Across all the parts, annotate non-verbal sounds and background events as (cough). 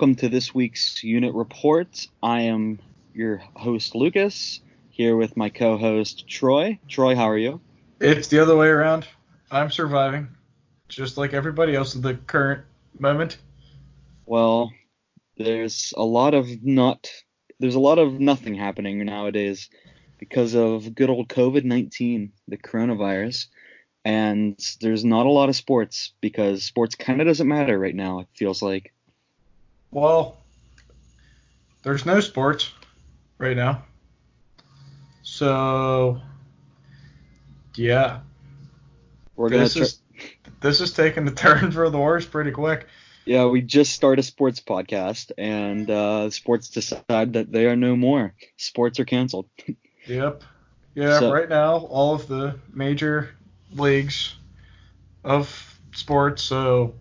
Welcome to this week's unit report. I am your host Lucas here with my co-host Troy. Troy, how are you? It's the other way around. I'm surviving, just like everybody else at the current moment. Well, there's a lot of not there's a lot of nothing happening nowadays because of good old COVID-19, the coronavirus, and there's not a lot of sports because sports kind of doesn't matter right now. It feels like. Well, there's no sports right now. So, yeah. We're gonna this tr- is this is taking the (laughs) turn for the worse pretty quick. Yeah, we just started a sports podcast, and uh, sports decide that they are no more. Sports are canceled. (laughs) Yep. Yeah, So- right now all of the major leagues of sports, so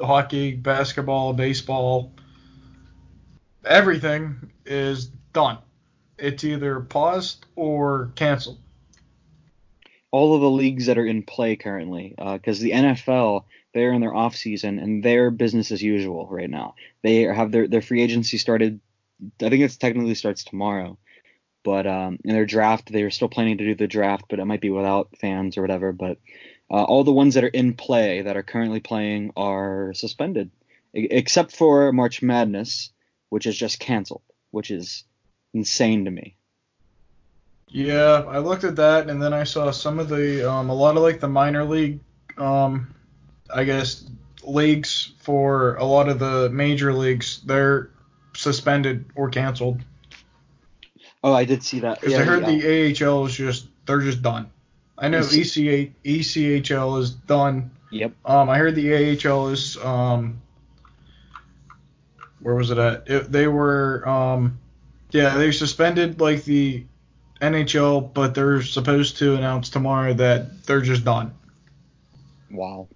hockey, basketball, baseball, everything is done. It's either paused or canceled. All of the leagues that are in play currently, because the NFL, they're in their off season and they're business as usual right now. They have their their free agency started. I think it's technically starts tomorrow, but um, in their draft, they're still planning to do the draft, but it might be without fans or whatever. But uh, all the ones that are in play that are currently playing are suspended, except for March Madness, which is just canceled, which is insane to me. Yeah, I looked at that and then I saw some of the um, a lot of like the minor league um, I guess leagues for a lot of the major leagues they're suspended or canceled. Oh, I did see that. Because Yeah, I heard yeah. the AHL is just they're just done. I know ECA, ECHL is done. Yep. Um, I heard the AHL is um, where was it at? It, they were um, yeah they suspended like the NHL, but they're supposed to announce tomorrow that they're just done. Wow.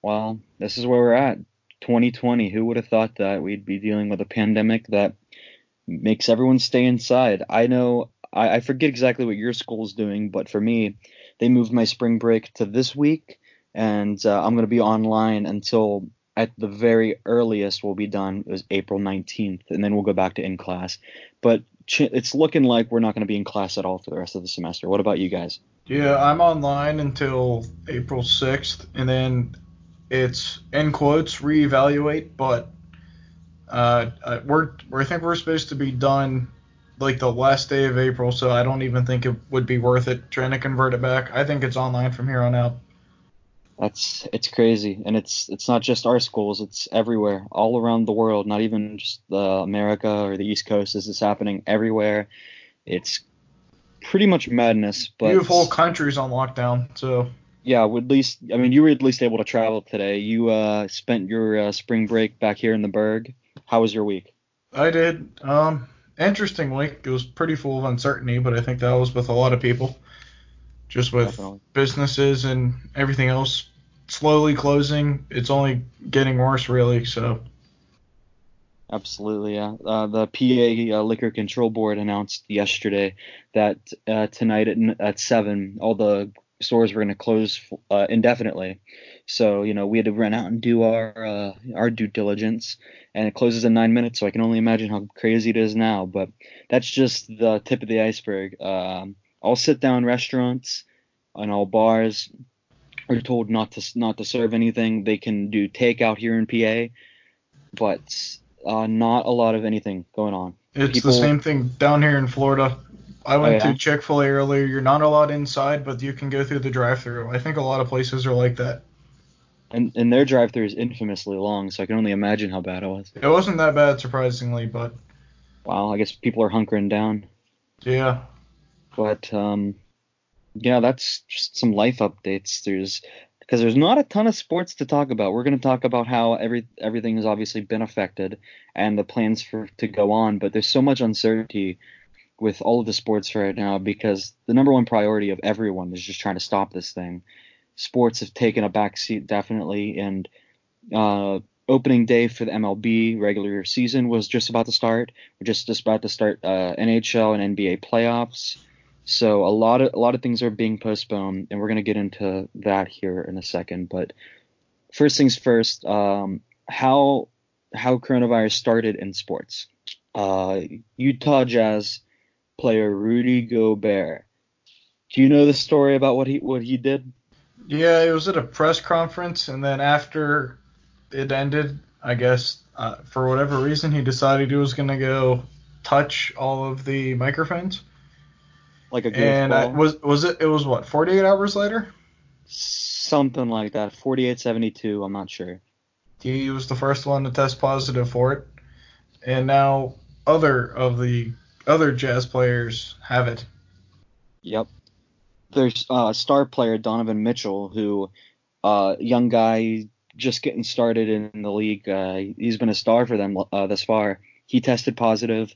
Well, this is where we're at. 2020. Who would have thought that we'd be dealing with a pandemic that makes everyone stay inside? I know, I, I forget exactly what your school's doing, but for me, they moved my spring break to this week, and uh, I'm going to be online until at the very earliest we'll be done is April 19th, and then we'll go back to in class. But it's looking like we're not going to be in class at all for the rest of the semester. What about you guys? Yeah, I'm online until April 6th, and then it's in quotes reevaluate, but uh, we're I think we're supposed to be done like the last day of April, so I don't even think it would be worth it trying to convert it back. I think it's online from here on out. That's it's crazy, and it's it's not just our schools; it's everywhere, all around the world. Not even just the America or the East Coast. This is happening everywhere. It's pretty much madness. But you have whole countries on lockdown, so yeah, at least I mean you were at least able to travel today. You uh, spent your uh, spring break back here in the Burgh. How was your week? I did. Um, interesting week. It was pretty full of uncertainty, but I think that was with a lot of people, just with Definitely. businesses and everything else slowly closing. It's only getting worse, really. So Absolutely, yeah. Uh, the PA uh, Liquor Control Board announced yesterday that uh, tonight at, at seven, all the stores were going to close uh, indefinitely. So you know we had to run out and do our uh, our due diligence, and it closes in nine minutes. So I can only imagine how crazy it is now. But that's just the tip of the iceberg. Um, all sit-down restaurants and all bars are told not to not to serve anything. They can do takeout here in PA, but uh, not a lot of anything going on. it's People- the same thing down here in Florida. I went Oh, yeah? to Chick Fil A earlier. You're not allowed inside, but you can go through the drive-through. I think a lot of places are like that. And and their drive-through is infamously long, so I can only imagine how bad it was. It wasn't that bad, surprisingly, but Wow, I guess people are hunkering down. yeah. But um, yeah, that's just some life updates. There's because there's not a ton of sports to talk about. We're going to talk about how every everything has obviously been affected and the plans for to go on, but there's so much uncertainty with all of the sports right now because the number one priority of everyone is just trying to stop this thing. Sports have taken a back seat definitely, and uh, opening day for the MLB regular season was just about to start. We're just just about to start uh, NHL and NBA playoffs. So a lot of a lot of things are being postponed, and we're gonna get into that here in a second. But first things first, um, how how coronavirus started in sports. Uh, Utah Jazz player Rudy Gobert. Do you know the story about what he what he did? Yeah, it was at a press conference, and then after it ended, I guess uh, for whatever reason, he decided he was gonna go touch all of the microphones. Like a and uh, was was it it was what 48 hours later? Something like that, 48, 72. I'm not sure. He was the first one to test positive for it, and now other of the other jazz players have it. Yep. There's a uh, star player Donovan Mitchell, who, uh, young guy just getting started in the league. Uh, he's been a star for them uh, thus far. He tested positive,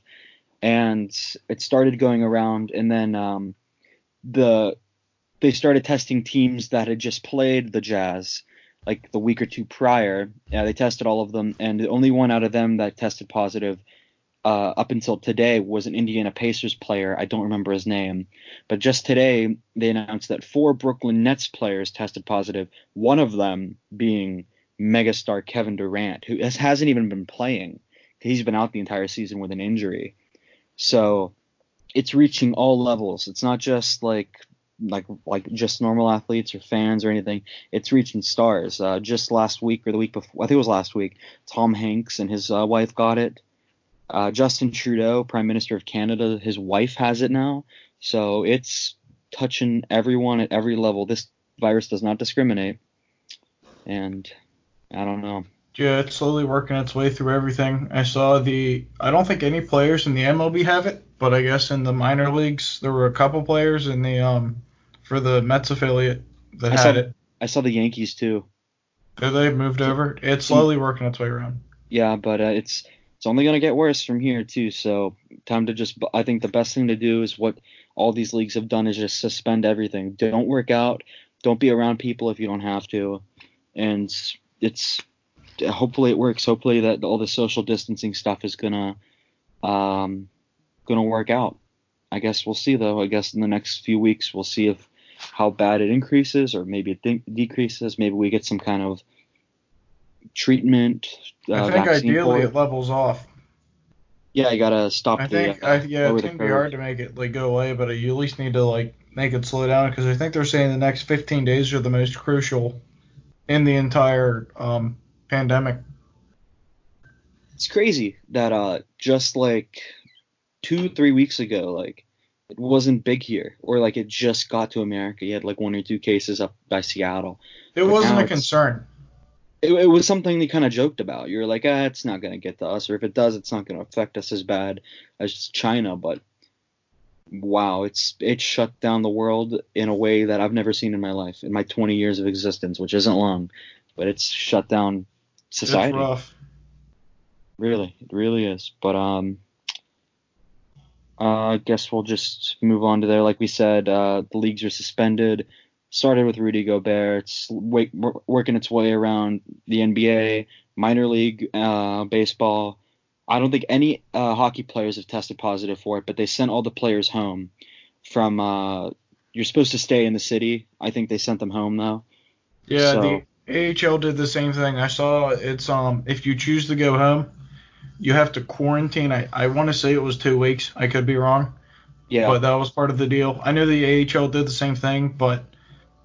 and it started going around. And then um, the they started testing teams that had just played the Jazz like the week or two prior. Yeah, they tested all of them, and the only one out of them that tested positive uh, up until today was an Indiana Pacers player. I don't remember his name, but just today they announced that four Brooklyn Nets players tested positive. One of them being megastar Kevin Durant, who has, hasn't even been playing. He's been out the entire season with an injury. So it's reaching all levels. It's not just like like like just normal athletes or fans or anything. It's reaching stars. Uh, just last week or the week before, I think it was last week. Tom Hanks and his uh, wife got it. Uh, Justin Trudeau, Prime Minister of Canada, his wife has it now. So it's touching everyone at every level. This virus does not discriminate, and I don't know. Yeah, it's slowly working its way through everything. I saw the. I don't think any players in the MLB have it, but I guess in the minor leagues there were a couple players in the um for the Mets affiliate that I had saw, it. I saw the Yankees too. They moved over. It's slowly working its way around. Yeah, but uh, it's it's only gonna get worse from here too. So time to just. I think the best thing to do is what all these leagues have done is just suspend everything. Don't work out. Don't be around people if you don't have to, and it's hopefully it works. Hopefully that all the social distancing stuff is gonna um, gonna work out. I guess we'll see though. I guess in the next few weeks we'll see if how bad it increases or maybe it de- decreases. Maybe we get some kind of treatment. Uh, I think ideally it. levels off. Yeah, you gotta stop. I think, the, uh, I, yeah, it's gonna be hard to make it like go away, but you at least need to like make it slow down because I think they're saying the next 15 days are the most crucial in the entire um, pandemic. It's crazy that uh just like two three weeks ago like it wasn't big here or like it just got to America. You had like one or two cases up by Seattle. It but wasn't a concern. It, it, was something they kind of joked about. You're like, ah, it's not gonna get to us, or if it does, it's not gonna affect us as bad as China. But wow, it's it shut down the world in a way that I've never seen in my life in my 20 years of existence, which isn't long, but it's shut down society. It's rough. Really, it really is. But um, uh, I guess we'll just move on to there. Like we said, uh, the leagues are suspended. Started with Rudy Gobert. It's working its way around the NBA, minor league uh, baseball. I don't think any uh, hockey players have tested positive for it, but they sent all the players home from. Uh, you're supposed to stay in the city. I think they sent them home though. Yeah, so, the AHL did the same thing. I saw it's um if you choose to go home, you have to quarantine. I, I want to say it was two weeks. I could be wrong. Yeah. But that was part of the deal. I know the AHL did the same thing, but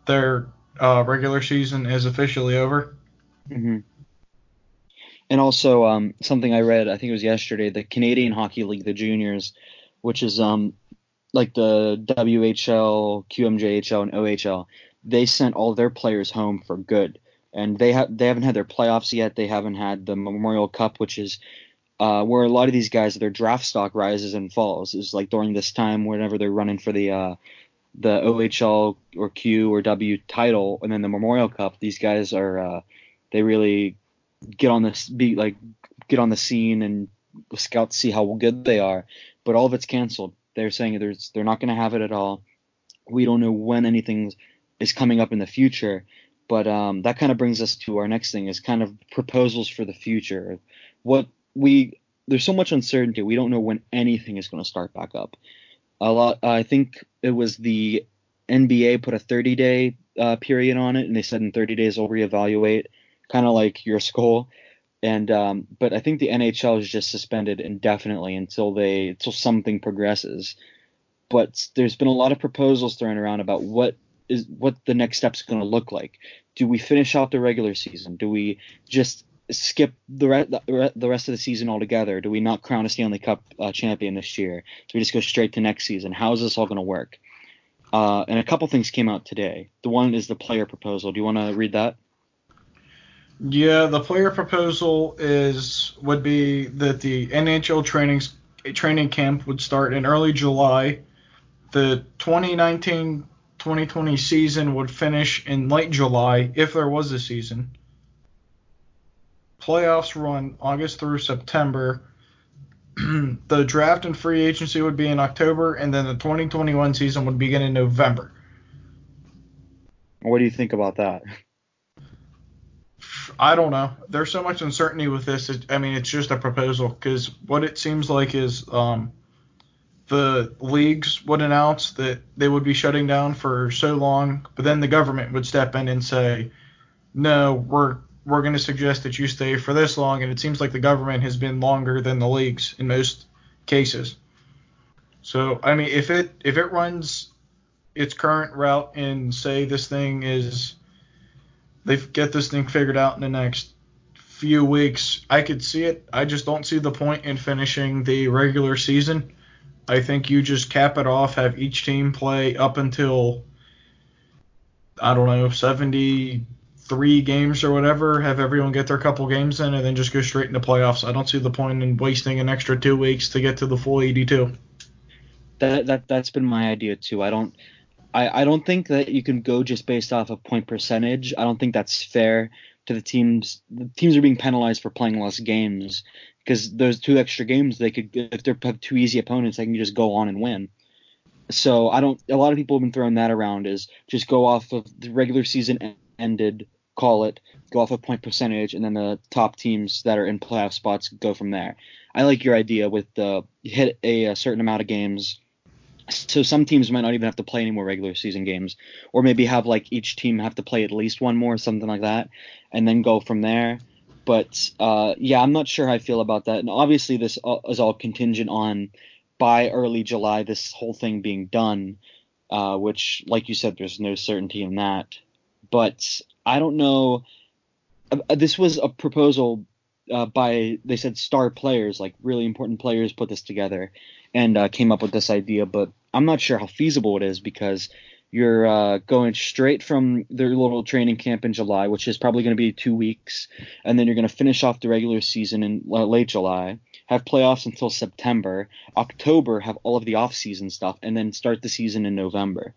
their uh, regular season is officially over. hmm And also, um, something I read, I think it was yesterday, the Canadian Hockey League, the juniors, which is um, like the WHL, QMJHL, and OHL, they sent all their players home for good and they have they haven't had their playoffs yet. They haven't had the Memorial Cup, which is uh, where a lot of these guys their draft stock rises and falls. Is like during this time whenever they're running for the uh, the OHL or Q or W title, and then the Memorial Cup. These guys are uh, they really get on this be like get on the scene and scouts see how good they are. But all of it's canceled. They're saying there's they're not going to have it at all. We don't know when anything is coming up in the future. But um, that kind of brings us to our next thing is kind of proposals for the future. What we there's so much uncertainty. We don't know when anything is going to start back up. A lot. I think it was the NBA put a 30 day uh, period on it, and they said in 30 days they'll reevaluate, kind of like your school. and um, but I think the NHL is just suspended indefinitely until they until something progresses. But there's been a lot of proposals thrown around about what is what the next step's going to look like. Do we finish out the regular season? Do we just skip the, re- the rest of the season altogether? Do we not crown a Stanley Cup uh, champion this year? Do we just go straight to next season? How is this all going to work? Uh, and a couple things came out today. The one is the player proposal. Do you want to read that? Yeah, the player proposal is would be that the NHL training training camp would start in early July. The 2019-2020 season would finish in late July if there was a season. Playoffs run August through September. (clears throat) the draft and free agency would be in October, and then the 2021 season would begin in November. What do you think about that? I don't know. There's so much uncertainty with this. It, I mean, it's just a proposal because what it seems like is um, the leagues would announce that they would be shutting down for so long, but then the government would step in and say, "No, we're we're going to suggest that you stay for this long." And it seems like the government has been longer than the leagues in most cases. So, I mean, if it if it runs its current route and say this thing is they get this thing figured out in the next few weeks, I could see it. I just don't see the point in finishing the regular season. I think you just cap it off, have each team play up until I don't know, 73 games or whatever, have everyone get their couple games in and then just go straight into playoffs. I don't see the point in wasting an extra 2 weeks to get to the full 82. That that that's been my idea too. I don't I, I don't think that you can go just based off of point percentage. I don't think that's fair to the teams. The teams are being penalized for playing less games because those two extra games they could if they have two easy opponents they can just go on and win. So I don't. A lot of people have been throwing that around is just go off of the regular season ended, call it, go off of point percentage, and then the top teams that are in playoff spots go from there. I like your idea with the hit a, a certain amount of games so some teams might not even have to play any more regular season games or maybe have like each team have to play at least one more something like that and then go from there but uh, yeah i'm not sure how i feel about that. And obviously this is all contingent on by early july this whole thing being done uh, which like you said there's no certainty in that. But i don't know uh, this was a proposal uh, by they said star players like really important players put this together and uh, came up with this idea but I'm not sure how feasible it is because you're uh, going straight from their little training camp in July, which is probably going to be two weeks, and then you're going to finish off the regular season in uh, late July, have playoffs until September, October, have all of the off-season stuff, and then start the season in November.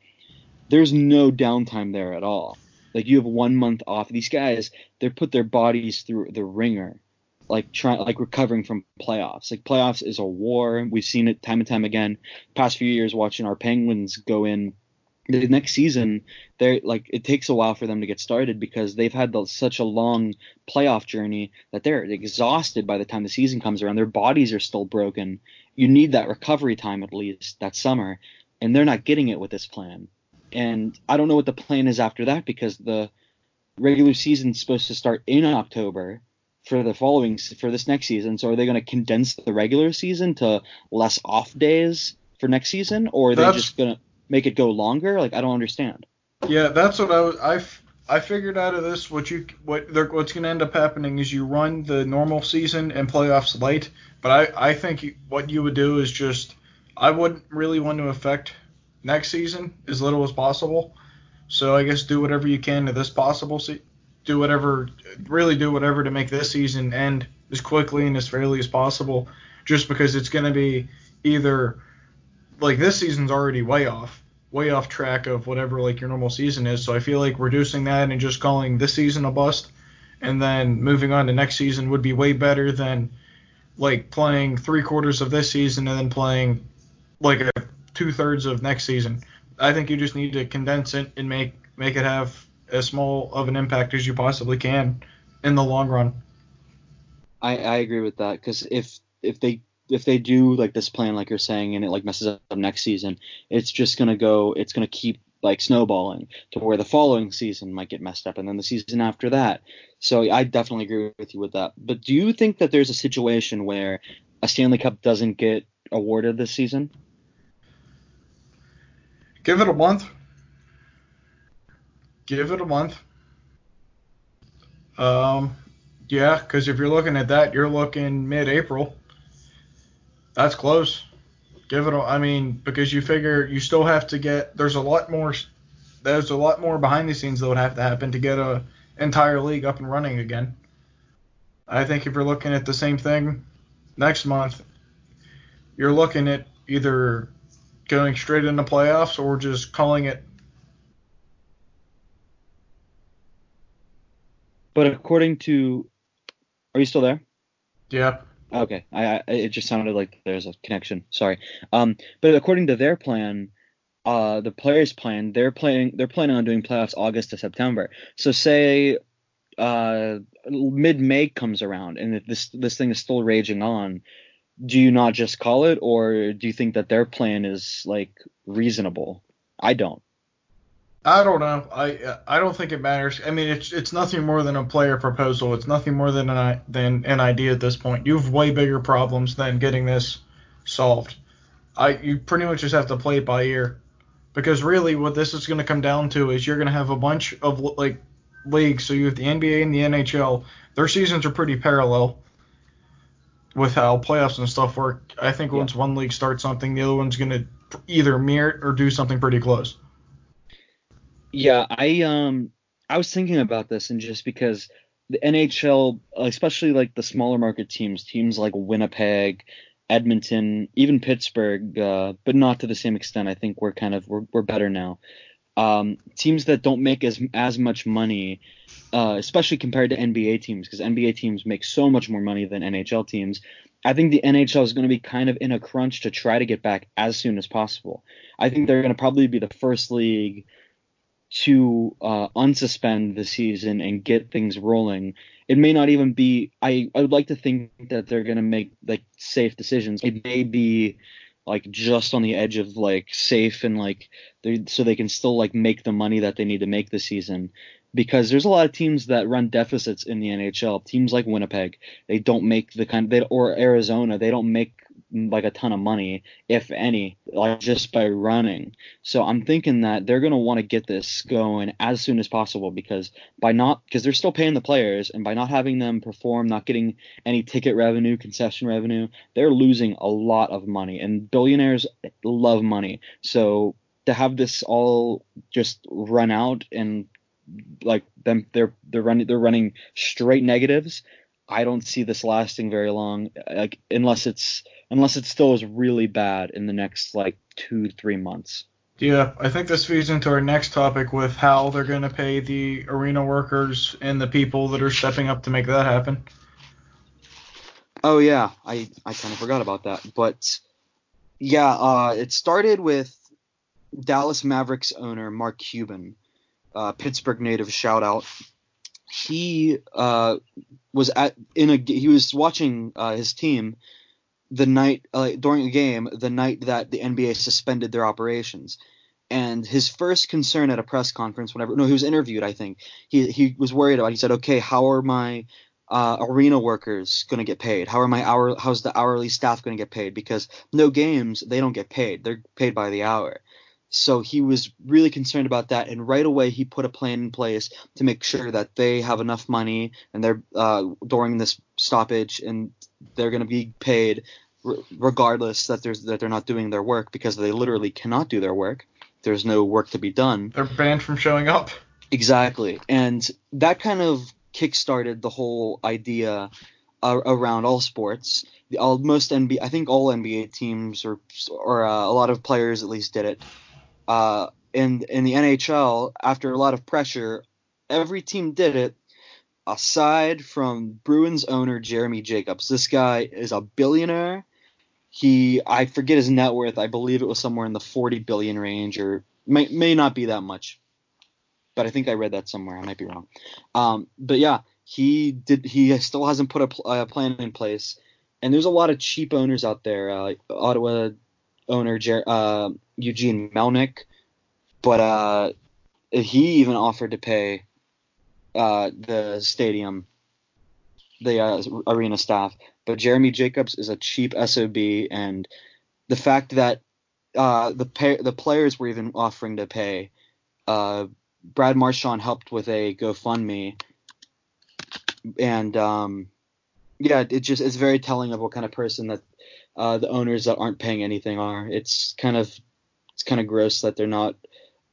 There's no downtime there at all. Like you have one month off. These guys, they put their bodies through the wringer like trying like recovering from playoffs. Like playoffs is a war. We've seen it time and time again. Past few years watching our Penguins go in the next season, they're like it takes a while for them to get started because they've had the, such a long playoff journey that they're exhausted by the time the season comes around. Their bodies are still broken. You need that recovery time at least that summer, and they're not getting it with this plan. And I don't know what the plan is after that because the regular season's supposed to start in October for the following for this next season. So are they going to condense the regular season to less off days for next season, or are that's, they just going to make it go longer? Like I don't understand. Yeah, that's what I was. I, I figured out of this what you what what's going to end up happening is you run the normal season and playoffs late, but I I think what you would do is just I wouldn't really want to affect next season as little as possible. So I guess do whatever you can to this possible se- do whatever, really do whatever to make this season end as quickly and as fairly as possible, just because it's going to be either like this season's already way off, way off track of whatever like your normal season is. So I feel like reducing that and just calling this season a bust, and then moving on to next season would be way better than like playing three quarters of this season and then playing like a two thirds of next season. I think you just need to condense it and make make it have as small of an impact as you possibly can in the long run. I, I agree with that because if if they if they do like this plan like you're saying and it like messes up next season, it's just gonna go it's gonna keep like snowballing to where the following season might get messed up and then the season after that. So I definitely agree with you with that. But do you think that there's a situation where a Stanley Cup doesn't get awarded this season? Give it a month. Give it a month. Um, yeah, because if you're looking at that, you're looking mid-April. That's close. Give it. A, I mean, because you figure you still have to get. There's a lot more. There's a lot more behind the scenes that would have to happen to get a entire league up and running again. I think if you're looking at the same thing next month, you're looking at either going straight into playoffs or just calling it. But according to, are you still there? Yeah. Okay, I, I it just sounded like there's a connection. Sorry. Um, but according to their plan, uh, the players' plan, they're playing they're planning on doing playoffs August to September. So say uh mid May comes around and this this thing is still raging on, do you not just call it or do you think that their plan is like reasonable? I don't. I don't know. I I don't think it matters. I mean, it's it's nothing more than a player proposal. It's nothing more than an than an idea at this point. You have way bigger problems than getting this solved. I you pretty much just have to play it by ear, because really what this is going to come down to is you're going to have a bunch of like leagues. So you have the NBA and the NHL. Their seasons are pretty parallel with how playoffs and stuff work. I think once one league starts something, the other one's going to either mirror or do something pretty close. Yeah, I um I was thinking about this and just because the NHL, especially like the smaller market teams, teams like Winnipeg, Edmonton, even Pittsburgh, uh, but not to the same extent. I think we're kind of we're, we're better now. Um, teams that don't make as as much money, uh, especially compared to NBA teams, because NBA teams make so much more money than NHL teams. I think the NHL is going to be kind of in a crunch to try to get back as soon as possible. I think they're going to probably be the first league to uh, unsuspend the season and get things rolling. It may not even be. I I would like to think that they're gonna make like safe decisions. It may be like just on the edge of like safe and like they so they can still like make the money that they need to make this season because there's a lot of teams that run deficits in the NHL. Teams like Winnipeg, they don't make the kind they, or Arizona, they don't make like a ton of money, if any, like just by running. So I'm thinking that they're gonna want to get this going as soon as possible because by not because they're still paying the players and by not having them perform, not getting any ticket revenue, concession revenue, they're losing a lot of money. And billionaires love money. So to have this all just run out and like them they're they're running they're running straight negatives. I don't see this lasting very long, like unless it's unless it still is really bad in the next like two three months. Yeah, I think this feeds into our next topic with how they're going to pay the arena workers and the people that are stepping up to make that happen. Oh yeah, I I kind of forgot about that, but yeah, uh, it started with Dallas Mavericks owner Mark Cuban, uh, Pittsburgh native. Shout out. He uh, was at in a he was watching uh, his team the night uh, during a game the night that the NBA suspended their operations. And his first concern at a press conference, whenever no, he was interviewed, I think he he was worried about. He said, "Okay, how are my uh, arena workers going to get paid? How are my hour? How's the hourly staff going to get paid? Because no games, they don't get paid. They're paid by the hour." So he was really concerned about that, and right away he put a plan in place to make sure that they have enough money and they're uh, during this stoppage, and they're going to be paid regardless that there's that they're not doing their work because they literally cannot do their work. There's no work to be done. They're banned from showing up. Exactly, and that kind of kickstarted the whole idea uh, around all sports. The, all, most NBA, I think all NBA teams or or uh, a lot of players at least did it. Uh, in in the NHL, after a lot of pressure, every team did it aside from Bruins owner Jeremy Jacobs. This guy is a billionaire he I forget his net worth. I believe it was somewhere in the 40 billion range, or may may not be that much. But I think I read that somewhere. I might be wrong. Um, but yeah, he did. He still hasn't put a, pl- a, plan in place. And there's a lot of cheap owners out there. Uh, Ottawa owner Jer- uh, Eugene Melnyk. but uh, he even offered to pay uh, the stadium, the uh, arena staff. But Jeremy Jacobs is a cheap sob, and the fact that uh, the pay- the players were even offering to pay. Uh, Brad Marchand helped with a GoFundMe, and um, yeah, it just it's very telling of what kind of person that uh, the owners that aren't paying anything are. It's kind of it's kind of gross that they're not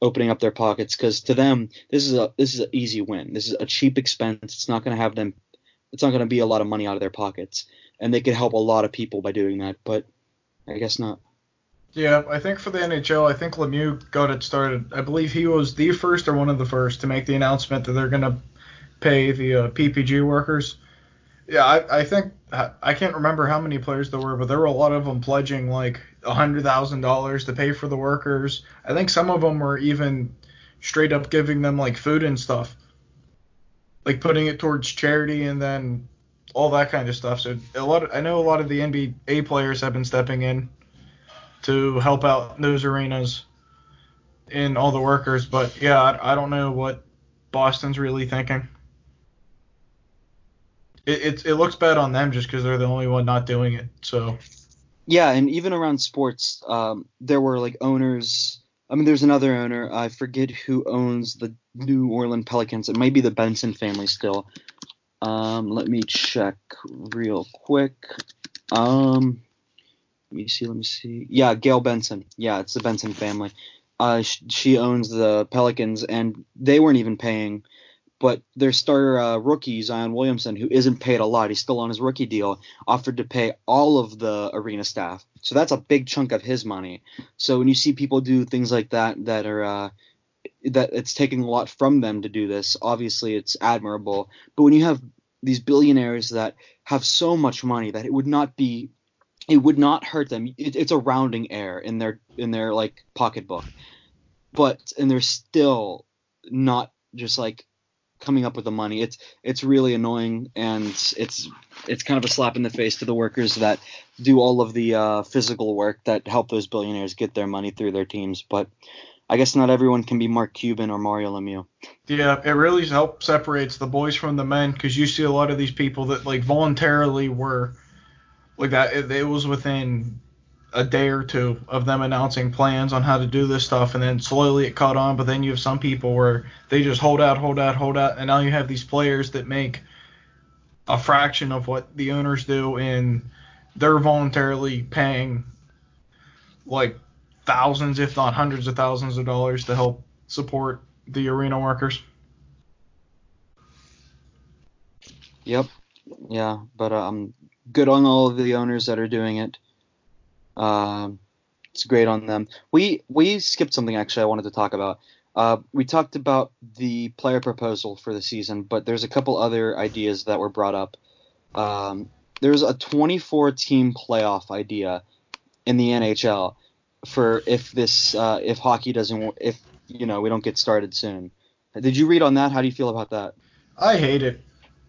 opening up their pockets because to them this is a this is an easy win. This is a cheap expense. It's not going to have them. It's not going to be a lot of money out of their pockets, and they could help a lot of people by doing that. But I guess not. Yeah, I think for the NHL, I think Lemieux got it started. I believe he was the first or one of the first to make the announcement that they're going to pay the uh, PPG workers. Yeah, I, I think I can't remember how many players there were, but there were a lot of them pledging like hundred thousand dollars to pay for the workers. I think some of them were even straight up giving them like food and stuff, like putting it towards charity and then all that kind of stuff. So a lot, of, I know a lot of the NBA players have been stepping in to help out those arenas and all the workers. But yeah, I, I don't know what Boston's really thinking. It, it, it looks bad on them just because they're the only one not doing it. So. Yeah, and even around sports, um, there were like owners. I mean, there's another owner. I forget who owns the New Orleans Pelicans. It might be the Benson family still. Um, let me check real quick. Um, let me see. Let me see. Yeah, Gayle Benson. Yeah, it's the Benson family. Uh, sh- she owns the Pelicans, and they weren't even paying. But their starter uh, rookie Zion Williamson, who isn't paid a lot, he's still on his rookie deal, offered to pay all of the arena staff. So that's a big chunk of his money. So when you see people do things like that, that are uh, that it's taking a lot from them to do this, obviously it's admirable. But when you have these billionaires that have so much money that it would not be it would not hurt them. It, it's a rounding error in their in their like pocketbook, but and they're still not just like coming up with the money. It's it's really annoying and it's it's kind of a slap in the face to the workers that do all of the uh, physical work that help those billionaires get their money through their teams. But I guess not everyone can be Mark Cuban or Mario Lemieux. Yeah, it really helps separates the boys from the men because you see a lot of these people that like voluntarily were like that. It, it was within a day or two of them announcing plans on how to do this stuff, and then slowly it caught on. But then you have some people where they just hold out, hold out, hold out, and now you have these players that make a fraction of what the owners do, and they're voluntarily paying like thousands, if not hundreds of thousands of dollars to help support the arena workers. Yep. Yeah, but um, good on all of the owners that are doing it. Um, it's great on them. We we skipped something actually I wanted to talk about. Uh, we talked about the player proposal for the season, but there's a couple other ideas that were brought up. Um, there's a 24 team playoff idea in the NHL for if this uh, if hockey doesn't if you know we don't get started soon. Did you read on that? How do you feel about that? I hate it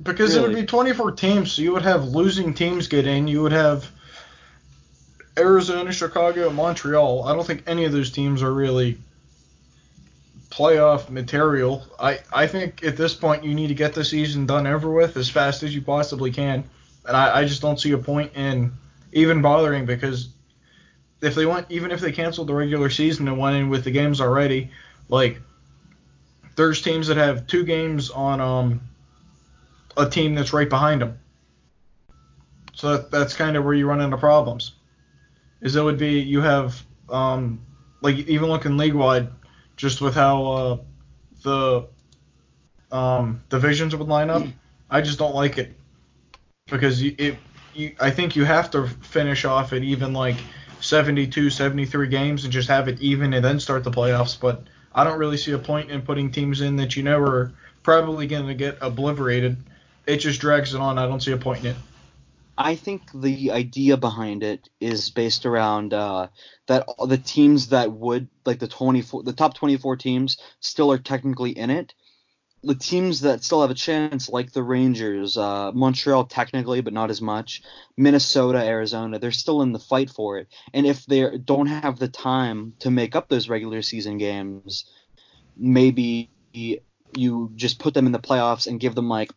because really? it would be 24 teams, so you would have losing teams get in. You would have Arizona, Chicago, Montreal. I don't think any of those teams are really playoff material. I, I think at this point you need to get the season done over with as fast as you possibly can. And I, I just don't see a point in even bothering because if they went even if they canceled the regular season and went in with the games already, like there's teams that have two games on um a team that's right behind them. So that, that's kind of where you run into problems. Is it would be you have um, like even looking league wide, just with how uh, the um, divisions would line up. I just don't like it because you, it you, I think you have to finish off at even like 72, 73 games and just have it even and then start the playoffs. But I don't really see a point in putting teams in that you know are probably going to get obliterated it just drags it on. I don't see a point in it. I think the idea behind it is based around uh, that the teams that would like the 24 the top 24 teams still are technically in it the teams that still have a chance, like the Rangers, uh, Montreal technically, but not as much, Minnesota, Arizona, they're still in the fight for it. And if they don't have the time to make up those regular season games, maybe you just put them in the playoffs and give them like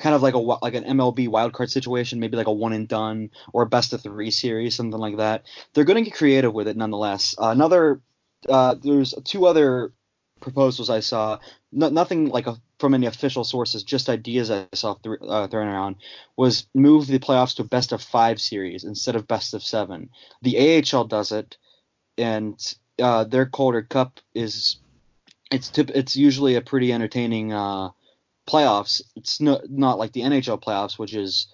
kind of like a like an MLB wildcard situation, maybe like a one and done or a best of three series, something like that. They're going to get creative with it nonetheless. Uh, another, uh, there's two other proposals I saw, no, nothing like a, from any official sources, just ideas I saw th- uh, thrown around, was move the playoffs to best of five series instead of best of seven. The AHL does it, and uh, their Calder Cup is it's tip, it's usually a pretty entertaining uh, playoffs. It's no, not like the NHL playoffs, which is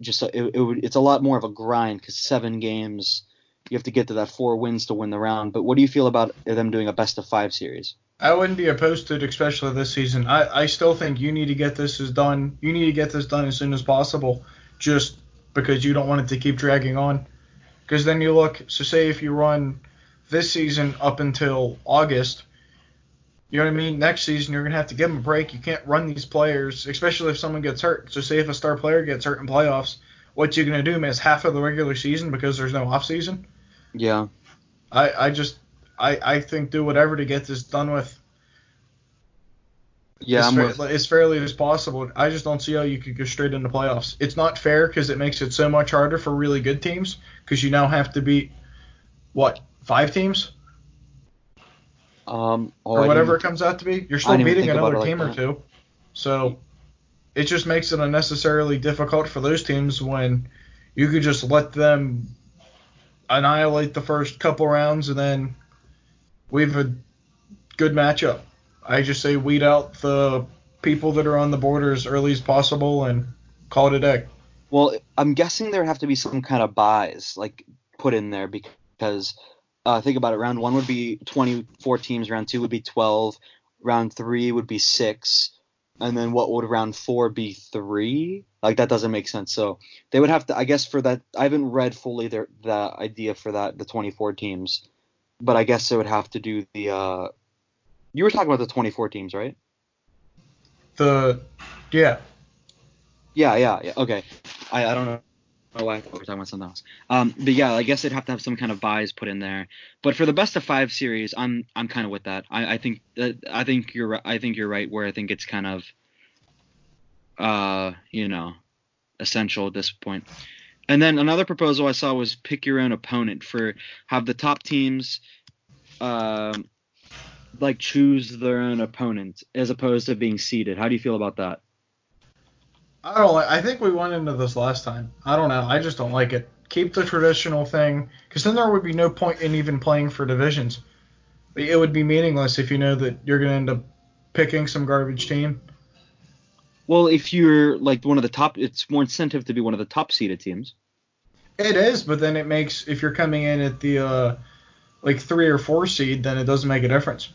just a, it, it it's a lot more of a grind because seven games you have to get to that four wins to win the round. But what do you feel about them doing a best of five series? I wouldn't be opposed to it, especially this season. I, I still think you need to get this as done. You need to get this done as soon as possible, just because you don't want it to keep dragging on. Because then you look. So say if you run this season up until August, you know what I mean. Next season you're gonna have to give them a break. You can't run these players, especially if someone gets hurt. So say if a star player gets hurt in playoffs, what you're gonna do? Miss half of the regular season because there's no off season. Yeah. I I just I, I think do whatever to get this done with. Yeah, as, I'm fa- with, as fairly as possible. I just don't see how you could go straight into playoffs. It's not fair because it makes it so much harder for really good teams because you now have to beat what five teams um, oh, or whatever it comes out to be. You're still beating another like team or two, so it just makes it unnecessarily difficult for those teams when you could just let them annihilate the first couple rounds and then we have a good matchup. I just say weed out the people that are on the border as early as possible and call it a day. Well, I'm guessing there have to be some kind of byes like put in there because uh, think about it. Round one would be 24 teams. Round two would be 12. Round three would be six. And then what would round four be? Three? Like that doesn't make sense. So they would have to. I guess for that, I haven't read fully their the idea for that the 24 teams, but I guess they would have to do the. uh You were talking about the 24 teams, right? The yeah, Yeah, yeah, yeah. Okay. I, I don't know why I thought we were talking about something else. Um, but yeah, I guess they'd have to have some kind of byes put in there. But for the best of five series, I'm I'm kind of with that. I, I think that I think you're I think you're right. Where I think it's kind of, uh, you know, essential at this point. And then another proposal I saw was pick your own opponent for have the top teams, um, like choose their own opponent as opposed to being seeded. How do you feel about that? I don't. Like, I think we went into this last time. I don't know. I just don't like it. Keep the traditional thing, because then there would be no point in even playing for divisions. It would be meaningless if you know that you're going to end up picking some garbage team. Well, if you're like one of the top, it's more incentive to be one of the top seeded teams. It is, but then it makes if you're coming in at the uh, like three or four seed, then it doesn't make a difference.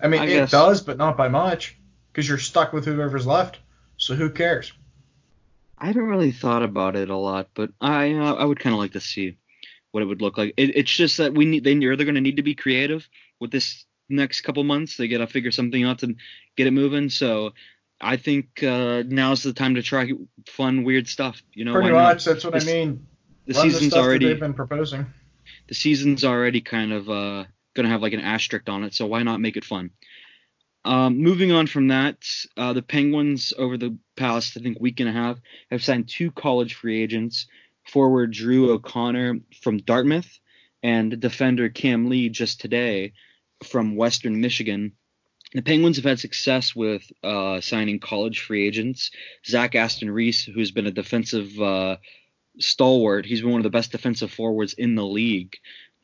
I mean, I it guess- does, but not by much, because you're stuck with whoever's left. So who cares? I haven't really thought about it a lot, but I uh, I would kind of like to see what it would look like. It, it's just that we need they they're going to need to be creative with this next couple months. They got to figure something out to get it moving. So I think uh, now's the time to try fun, weird stuff. You know, Pretty much, that's what This- I mean. The Run the season's that already they've been proposing. the season's already kind of uh, going to have like an asterisk on it, so why not make it fun? Um, moving on from that, uh, the Penguins over the past I think week and a half have signed two college free agents: forward Drew O'Connor from Dartmouth and defender Cam Lee just today from Western Michigan. The Penguins have had success with uh, signing college free agents. Zach Aston Reese, who's been a defensive uh, stalwart. He's been one of the best defensive forwards in the league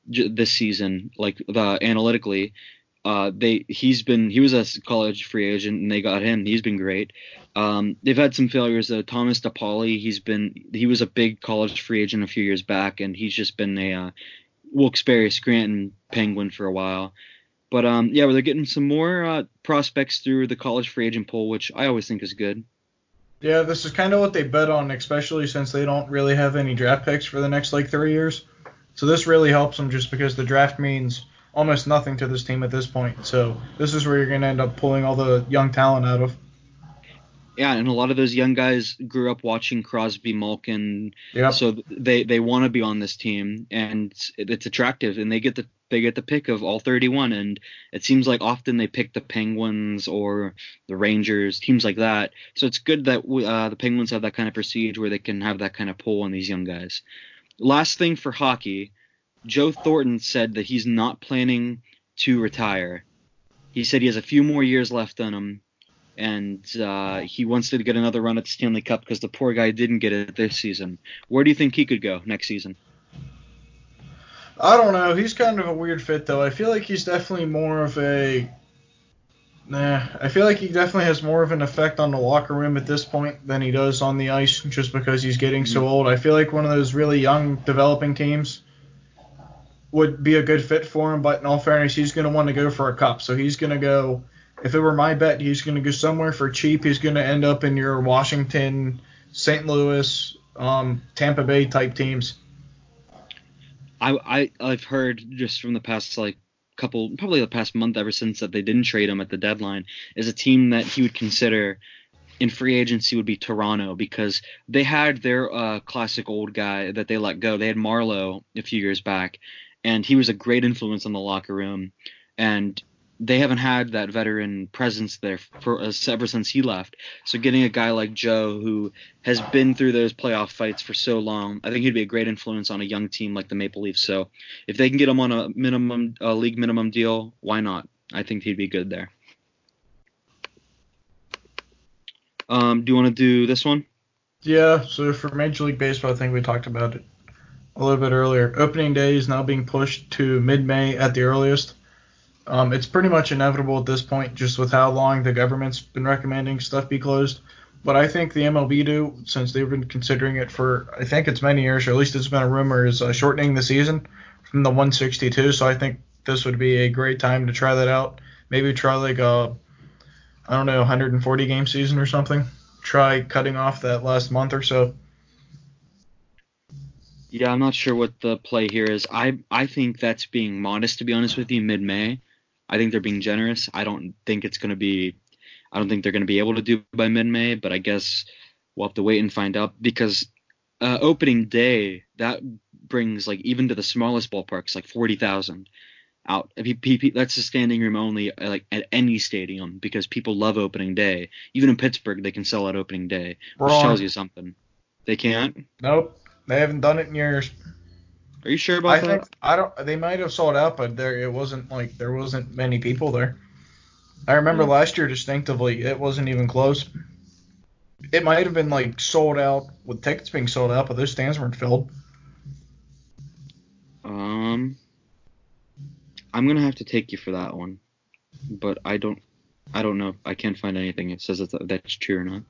this season. Like analytically, uh, they he's been he was a college free agent and they got him. He's been great. Um, they've had some failures though. Thomas Di Pauli, he's been he was a big college free agent a few years back and he's just been a uh, Wilkes-Barre Scranton Penguin for a while. But um, yeah, well, they're getting some more uh, prospects through the college free agent pool, which I always think is good. Yeah, this is kind of what they bet on, especially since they don't really have any draft picks for the next like three years. So this really helps them just because the draft means almost nothing to this team at this point. So this is where you're going to end up pulling all the young talent out of. Yeah, and a lot of those young guys grew up watching Crosby, Malkin, Yep. so they they want to be on this team, and it, it's attractive, and they get the they get the pick of all 31, and it seems like often they pick the Penguins or the Rangers, teams like that. So it's good that uh, the Penguins have that kind of prestige where they can have that kind of pull on these young guys. Last thing for hockey, Joe Thornton said that he's not planning to retire. He said he has a few more years left on him, and uh, he wants to get another run at the Stanley Cup because the poor guy didn't get it this season. Where do you think he could go next season? I don't know. He's kind of a weird fit, though. I feel like he's definitely more of a. Nah, I feel like he definitely has more of an effect on the locker room at this point than he does on the ice, just because he's getting so old. I feel like one of those really young, developing teams would be a good fit for him. But in all fairness, he's going to want to go for a cup, so he's going to go. If it were my bet, he's going to go somewhere for cheap. He's going to end up in your Washington, St. Louis, um, Tampa Bay type teams. I, I I've heard just from the past like couple probably the past month ever since that they didn't trade him at the deadline is a team that he would consider in free agency would be Toronto because they had their uh, classic old guy that they let go. They had Marleau a few years back, and he was a great influence on the locker room, and they haven't had that veteran presence there for uh, ever since he left. So getting a guy like Joe who has been through those playoff fights for so long, I think he'd be a great influence on a young team like the Maple Leafs. So if they can get him on a minimum uh, league minimum deal, why not? I think he'd be good there. Um, do you want to do this one? Yeah, so for Major League Baseball, I think we talked about it a little bit earlier. Opening day is now being pushed to mid May at the earliest. Um, it's pretty much inevitable at this point, just with how long the government's been recommending stuff be closed. But I think the MLB do, since they've been considering it for, I think it's many years, or at least it's been a rumor, is uh, shortening the season from the 162. So I think this would be a great time to try that out. Maybe try like a, I don't know, 140 game season or something. Try cutting off that last month or so. Yeah, I'm not sure what the play here is. I I think that's being modest to be honest with you. Mid May, I think they're being generous. I don't think it's going to be. I don't think they're going to be able to do it by mid May, but I guess we'll have to wait and find out because uh, opening day that brings like even to the smallest ballparks like forty thousand out. If you, pe- that's a standing room only uh, like at any stadium because people love opening day. Even in Pittsburgh, they can sell out opening day, which Wrong. tells you something. They can't. Nope, they haven't done it in years. Are you sure about I that? think I don't. They might have sold out, but there it wasn't like there wasn't many people there. I remember Hmm. last year distinctively, it wasn't even close. It might have been like sold out with tickets being sold out, but those stands weren't filled. Um, I'm gonna have to take you for that one, but I don't, I don't know. I can't find anything that says that that's true or not.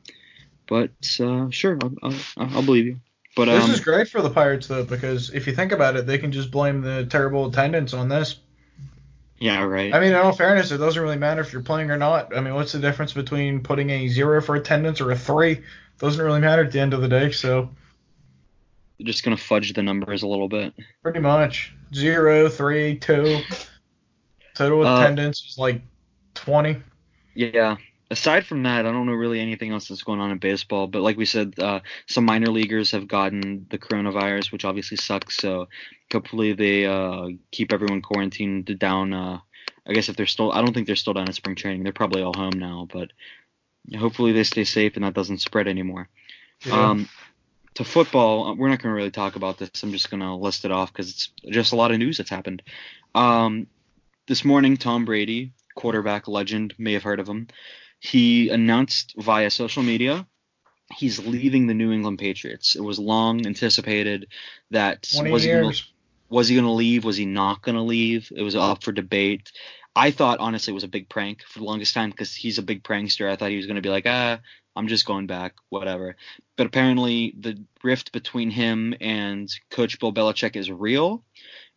But uh, sure, I'll, I'll, I'll believe you. But This um, is great for the Pirates though, because if you think about it, they can just blame the terrible attendance on this. yeah, right. I mean, in all fairness, it doesn't really matter if you're playing or not. I mean, what's the difference between putting a zero for attendance or a three? Doesn't really matter at the end of the day. So They're Just gonna fudge the numbers a little bit. pretty much zero, three, two. Total Uh, attendance is like twenty. Yeah. Aside from that, I don't know really anything else that's going on in baseball. But like we said, uh, some minor leaguers have gotten the coronavirus, which obviously sucks. So hopefully they uh, keep everyone quarantined down. Uh, I guess if they're still, I don't think they're still down at spring training. They're probably all home now. But hopefully they stay safe and that doesn't spread anymore. Um, to football, uh, we're not going to really talk about this. I'm just going to list it off because it's just a lot of news that's happened. Um, this morning, Tom Brady, quarterback legend, may have heard of him. He announced via social media he's leaving the New England Patriots. It was long anticipated that was he gonna, was he going to leave? Was he not going to leave? It was up for debate. I thought honestly it was a big prank for the longest time because he's a big prankster. I thought he was going to be like, ah, I'm just going back, whatever. But apparently the rift between him and Coach Bill Belichick is real.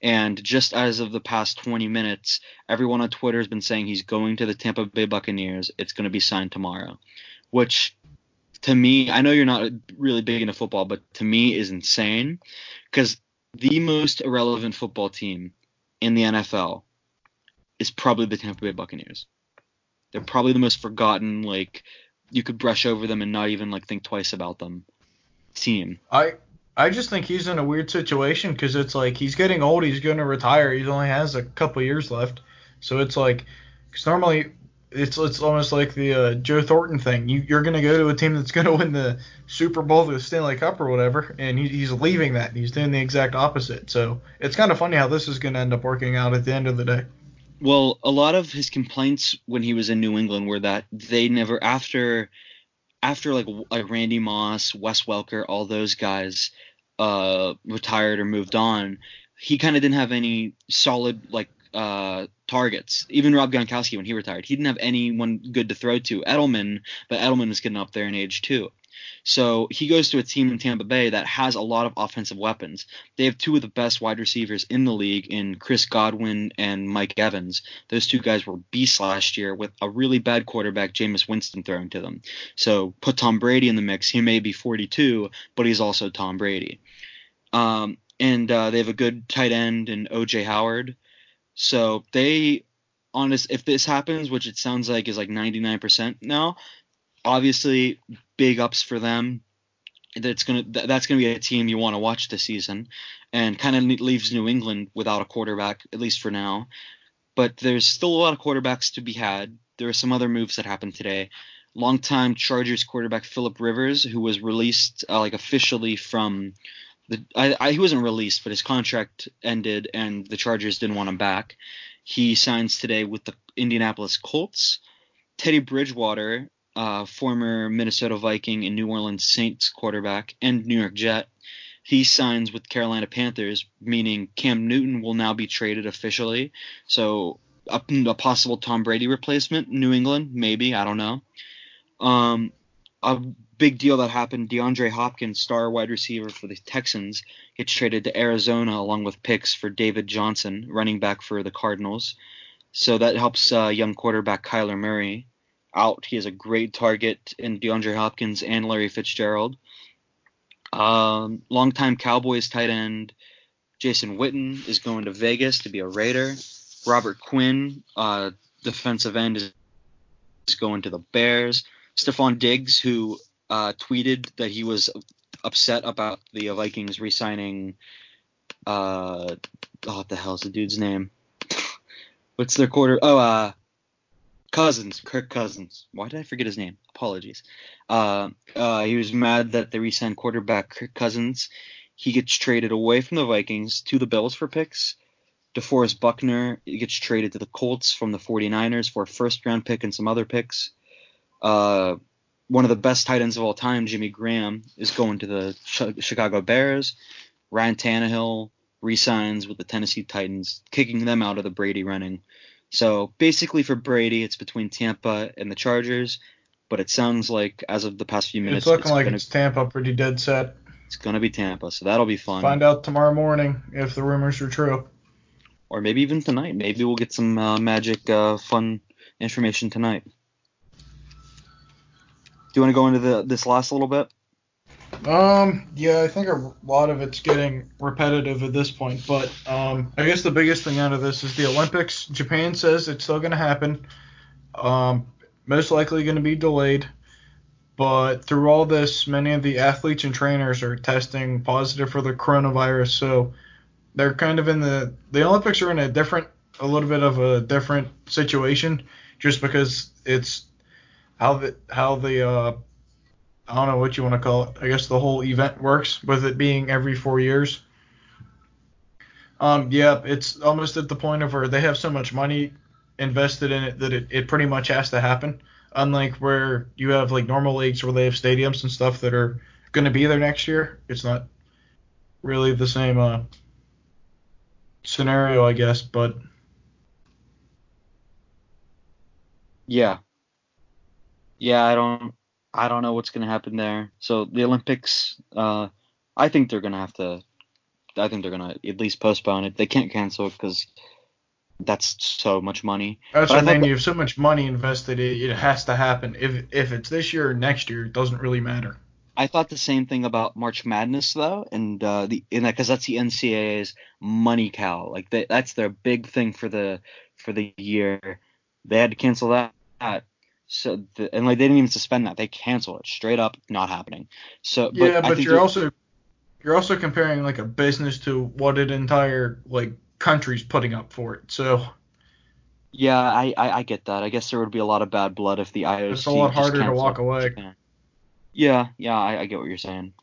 And just as of the past 20 minutes, everyone on Twitter has been saying he's going to the Tampa Bay Buccaneers. It's going to be signed tomorrow, which to me, I know you're not really big into football, but to me is insane because the most irrelevant football team in the NFL is probably the Tampa Bay Buccaneers. They're probably the most forgotten, like you could brush over them and not even like think twice about them team. I I just think he's in a weird situation because it's like he's getting old. He's going to retire. He only has a couple years left. So it's like, because normally it's it's almost like the uh, Joe Thornton thing. You, you're going to go to a team that's going to win the Super Bowl, the Stanley Cup, or whatever, and he, he's leaving that. He's doing the exact opposite. So it's kind of funny how this is going to end up working out at the end of the day. Well, a lot of his complaints when he was in New England were that they never after after like like Randy Moss, Wes Welker, all those guys uh retired or moved on, he kind of didn't have any solid like uh targets. Even Rob Gronkowski when he retired, he didn't have anyone good to throw to. Edelman, but Edelman was getting up there in age too. So he goes to a team in Tampa Bay that has a lot of offensive weapons. They have two of the best wide receivers in the league in Chris Godwin and Mike Evans. Those two guys were beasts last year with a really bad quarterback, Jameis Winston, throwing to them. So put Tom Brady in the mix. He may be 42, but he's also Tom Brady. Um, and uh, they have a good tight end in OJ Howard. So they honest if this happens, which it sounds like is like 99% now, obviously big ups for them. That's gonna that's gonna be a team you want to watch this season, and kind of leaves New England without a quarterback at least for now. But there's still a lot of quarterbacks to be had. There are some other moves that happened today. Longtime Chargers quarterback Philip Rivers, who was released uh, like officially from the I, I, he wasn't released, but his contract ended, and the Chargers didn't want him back. He signs today with the Indianapolis Colts. Teddy Bridgewater uh, former Minnesota Viking and New Orleans Saints quarterback and New York Jet. He signs with Carolina Panthers, meaning Cam Newton will now be traded officially. So a, a possible Tom Brady replacement, New England, maybe I don't know. Um, a big deal that happened: DeAndre Hopkins, star wide receiver for the Texans, gets traded to Arizona along with picks for David Johnson, running back for the Cardinals. So that helps uh, young quarterback Kyler Murray out. He has a great target in DeAndre Hopkins and Larry Fitzgerald. Um, longtime Cowboys tight end Jason Witten is going to Vegas to be a Raider. Robert Quinn, uh, defensive end, is, is going to the Bears. Stefon Diggs, who uh, tweeted that he was upset about the Vikings re-signing. Uh, oh, what the hell is the dude's name? (laughs) What's their quarter? Oh, uh, Cousins, Kirk Cousins. Why did I forget his name? Apologies. Uh, uh, he was mad that they re-signed quarterback Kirk Cousins. He gets traded away from the Vikings to the Bills for picks. DeForest Buckner gets traded to the Colts from the 49ers for a first round pick and some other picks. Uh, one of the best tight ends of all time, Jimmy Graham, is going to the Chicago Bears. Ryan Tannehill resigns with the Tennessee Titans, kicking them out of the Brady running. So basically for Brady, it's between Tampa and the Chargers, but it sounds like as of the past few minutes, it's looking it's like gonna, it's Tampa pretty dead set. It's gonna be Tampa, so that'll be fun. Find out tomorrow morning if the rumors are true. Or maybe even tonight. Maybe we'll get some uh, magic, uh, fun information tonight. Do you want to go into the this last little bit? Um, yeah, I think a lot of it's getting repetitive at this point, but um, I guess the biggest thing out of this is the Olympics. Japan says it's still going to happen. Um, most likely going to be delayed, but through all this, many of the athletes and trainers are testing positive for the coronavirus, so they're kind of in the the Olympics are in a different, a little bit of a different situation, just because it's how the how the uh, I don't know what you want to call it. I guess the whole event works with it being every four years. Um, yeah, it's almost at the point of where they have so much money invested in it that it, it pretty much has to happen. Unlike where you have like normal leagues where they have stadiums and stuff that are going to be there next year, it's not really the same uh, scenario, I guess. But yeah, yeah, I don't. I don't know what's going to happen there. So the Olympics, uh, I think they're going to have to. I think they're going to at least postpone it. They can't cancel it because that's so much money. That's but what I mean. You have so much money invested. It, it has to happen. If if it's this year or next year, it doesn't really matter. I thought the same thing about March Madness though, and uh, the because that's the NCAA's money cow. Like they, that's their big thing for the for the year. They had to cancel that. So the, and like they didn't even suspend that; they canceled it straight up, not happening. So but yeah, but you're also you're also comparing like a business to what an entire like country's putting up for it. So yeah, I, I I get that. I guess there would be a lot of bad blood if the IOC. it's a lot harder to walk away. Japan. Yeah, yeah, I, I get what you're saying.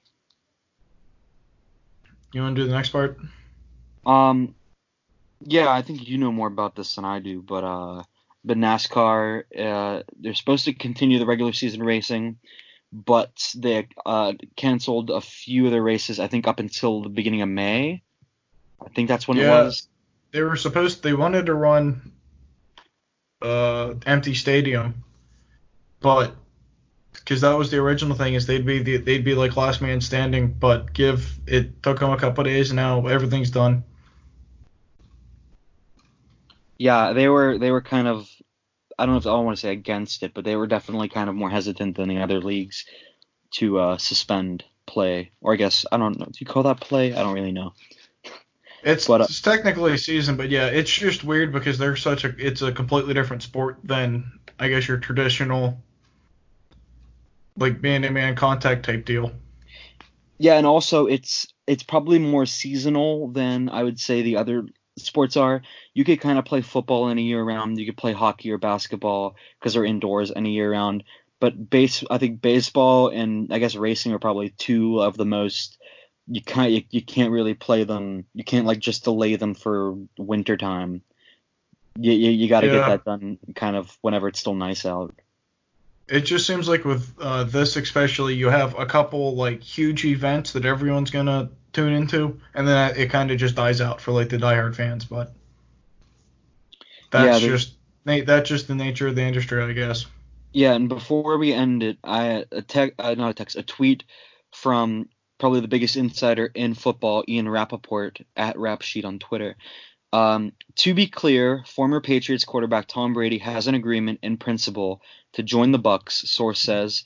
You want to do the next part? Um, yeah, I think you know more about this than I do, but uh, but NASCAR, uh, they're supposed to continue the regular season racing, but they uh canceled a few of their races. I think up until the beginning of May. I think that's when Yeah. it was. They were supposed they wanted to run uh empty stadium, but because that was the original thing is they'd be the, they'd be like last man standing, but give it took them a couple of days and now everything's done. Yeah, they were they were kind of I don't know if I want to say against it, but they were definitely kind of more hesitant than the other leagues to uh, suspend play, or I guess I don't know. Do you call that play? I don't really know. It's, But, uh, it's technically a season, but yeah, it's just weird because they're such a it's a completely different sport than I guess your traditional like man to man contact type deal. Yeah, and also it's it's probably more seasonal than I would say the other sports are. You could kind of play football any year round. You could play hockey or basketball because they're indoors any year round. But base, I think baseball and I guess racing are probably two of the most. You can't you, you can't really play them. You can't like just delay them for winter time. You you, you got to Yeah. get that done kind of whenever it's still nice out. It just seems like with uh, this especially, you have a couple like huge events that everyone's gonna tune into, and then it kind of just dies out for like the diehard fans. But that's they- just that's just the nature of the industry, I guess. Yeah, and before we end it, I a tech, uh, not a text, a tweet from probably the biggest insider in football, Ian Rapoport at Rap Sheet on Twitter. Um, to be clear, former Patriots quarterback Tom Brady has an agreement in principle to join the Bucs. Source says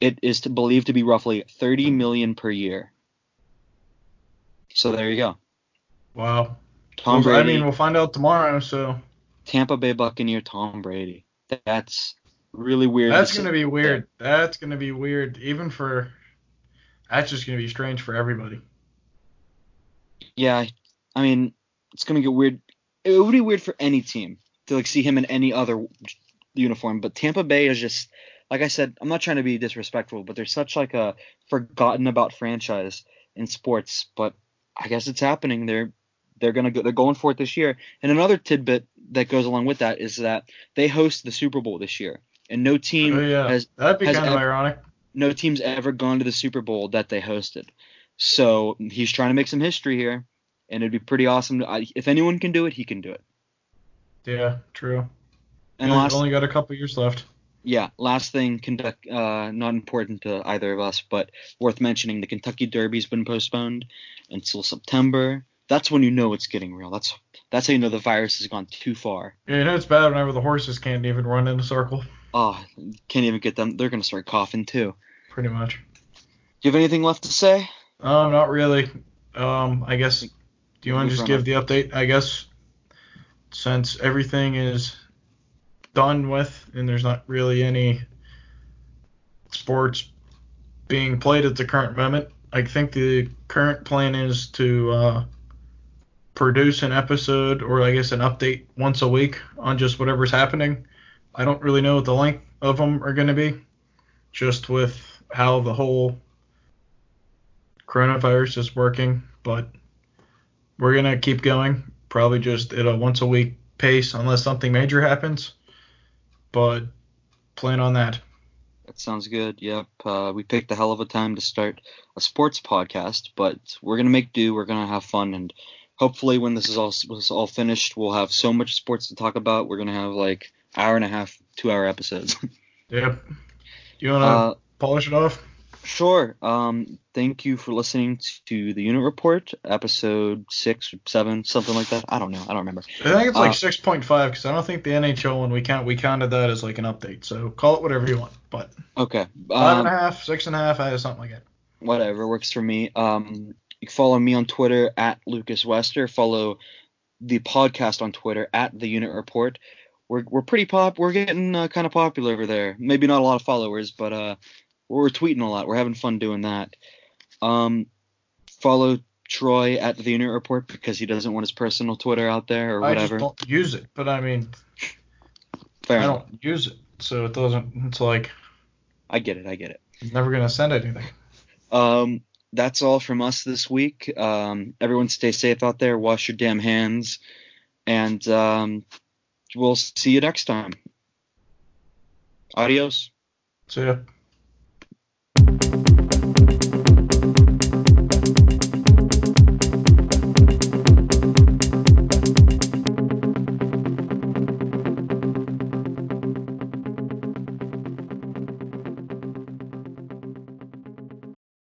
it is to believed to be roughly 30 million per year. So there you go. Wow. Tom Well, I Brady, mean, we'll find out tomorrow. So Tampa Bay Buccaneer Tom Brady. That's really weird. that's gonna be weird. That's gonna be weird, even for. That's just gonna be strange for everybody. Yeah, I mean, it's gonna get weird. It would be weird for any team to like see him in any other uniform, but Tampa Bay is just like I said. I'm not trying to be disrespectful, but they're such like a forgotten about franchise in sports. But I guess it's happening. They're they're gonna go. They're going for it this year. And another tidbit that goes along with that is that they host the Super Bowl this year, and no team Oh, yeah, has that'd be has kind of ironic. no team's ever gone to the Super Bowl that they hosted. So he's trying to make some history here, and it'd be pretty awesome. To, I, if anyone can do it, he can do it. Yeah, true. And We've last, only got a couple years left. yeah, last thing, conduct, uh, not important to either of us, but worth mentioning, the Kentucky Derby's been postponed until September. That's when you know it's getting real. That's that's how you know the virus has gone too far. Yeah, you know it's bad whenever the horses can't even run in a circle. Oh, can't even get them. They're gonna start coughing too. Pretty much. Do you have anything left to say? Um, not really. Um, I guess. Do you want to just give up. the update? I guess since everything is done with and there's not really any sports being played at the current moment, I think the current plan is to uh, produce an episode or I guess an update once a week on just whatever's happening. I don't really know what the length of them are going to be, just with how the whole coronavirus is working, but we're gonna keep going. Probably just at a once a week pace unless something major happens. But plan on that. That sounds good. Yep. Uh, we picked a hell of a time to start a sports podcast, but we're gonna make do. We're gonna have fun, and hopefully, when this is all this is all finished, we'll have so much sports to talk about. We're gonna have like hour and a half, two hour episodes. (laughs) Yep. You wanna uh, polish it off? Sure. Um, thank you for listening to the Unit Report, episode six, seven, something like that. I don't know. I don't remember. I think it's like uh, six point five because I don't think the NHL one we count we counted that as like an update. So call it whatever you want. But Okay. five Um, and a half, six and a half, uh, something like that. whatever works for me. Um, you can follow me on Twitter at Lucas Wester. Follow the podcast on Twitter at the Unit Report. We're we're pretty pop. We're getting uh, kind of popular over there. Maybe not a lot of followers, but uh, we're tweeting a lot. We're having fun doing that. Um, follow Troy at the Unit Report because he doesn't want his personal Twitter out there or I whatever. just don't use it, but I mean, Fair I enough. don't use it, so it doesn't. It's like I get it. I get it. I'm never gonna send anything. Um, that's all from us this week. Um, everyone stay safe out there. Wash your damn hands, and um, we'll see you next time. Adios. So yeah.